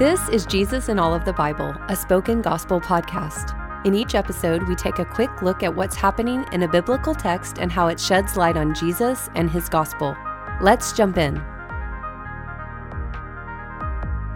This is Jesus in All of the Bible, a spoken gospel podcast. In each episode, we take a quick look at what's happening in a biblical text and how it sheds light on Jesus and his gospel. Let's jump in.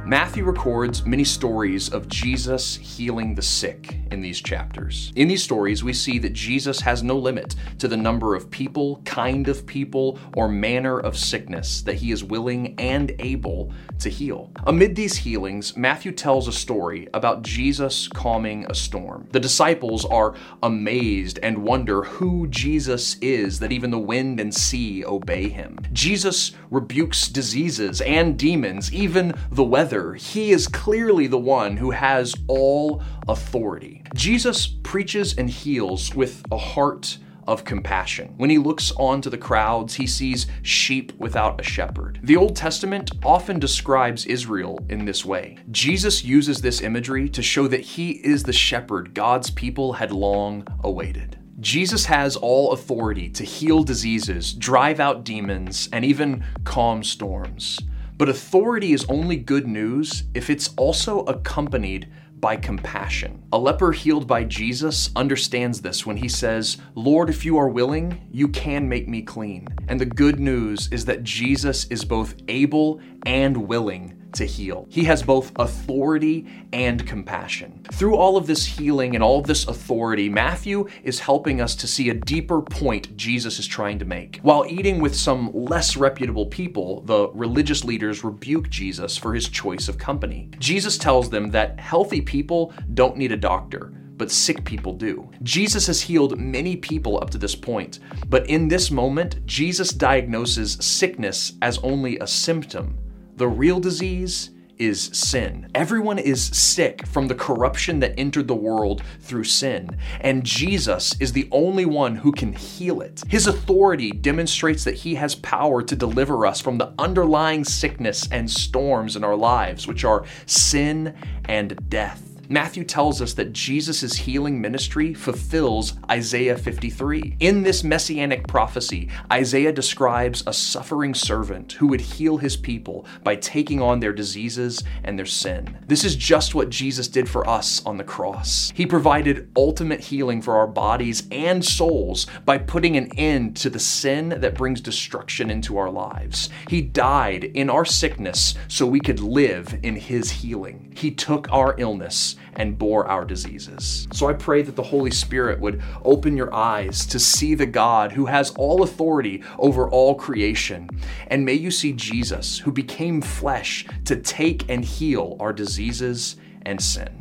Matthew records many stories of Jesus healing the sick in these chapters. In these stories, we see that Jesus has no limit to the number of people, kind of people, or manner of sickness that he is willing and able to heal. Amid these healings, Matthew tells a story about Jesus calming a storm. The disciples are amazed and wonder who Jesus is that even the wind and sea obey him. Jesus rebukes diseases and demons, even the weather he is clearly the one who has all authority. Jesus preaches and heals with a heart of compassion. When he looks onto the crowds, he sees sheep without a shepherd. The Old Testament often describes Israel in this way. Jesus uses this imagery to show that he is the shepherd God's people had long awaited. Jesus has all authority to heal diseases, drive out demons, and even calm storms. But authority is only good news if it's also accompanied by compassion. A leper healed by Jesus understands this when he says, Lord, if you are willing, you can make me clean. And the good news is that Jesus is both able and willing to heal. He has both authority and compassion. Through all of this healing and all of this authority, Matthew is helping us to see a deeper point Jesus is trying to make. While eating with some less reputable people, the religious leaders rebuke Jesus for his choice of company. Jesus tells them that healthy people don't need a doctor but sick people do. Jesus has healed many people up to this point, but in this moment, Jesus diagnoses sickness as only a symptom the real disease is sin. Everyone is sick from the corruption that entered the world through sin, and Jesus is the only one who can heal it. His authority demonstrates that he has power to deliver us from the underlying sickness and storms in our lives, which are sin and death. Matthew tells us that Jesus' healing ministry fulfills Isaiah 53. In this messianic prophecy, Isaiah describes a suffering servant who would heal his people by taking on their diseases and their sin. This is just what Jesus did for us on the cross. He provided ultimate healing for our bodies and souls by putting an end to the sin that brings destruction into our lives. He died in our sickness so we could live in his healing. He took our illness and bore our diseases. So I pray that the Holy Spirit would open your eyes to see the God who has all authority over all creation. And may you see Jesus, who became flesh to take and heal our diseases and sin.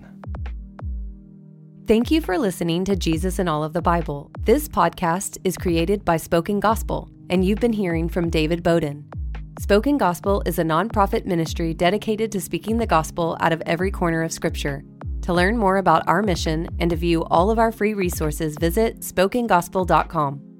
Thank you for listening to Jesus in All of the Bible. This podcast is created by Spoken Gospel, and you've been hearing from David Bowden. Spoken Gospel is a nonprofit ministry dedicated to speaking the gospel out of every corner of Scripture. To learn more about our mission and to view all of our free resources, visit spokengospel.com.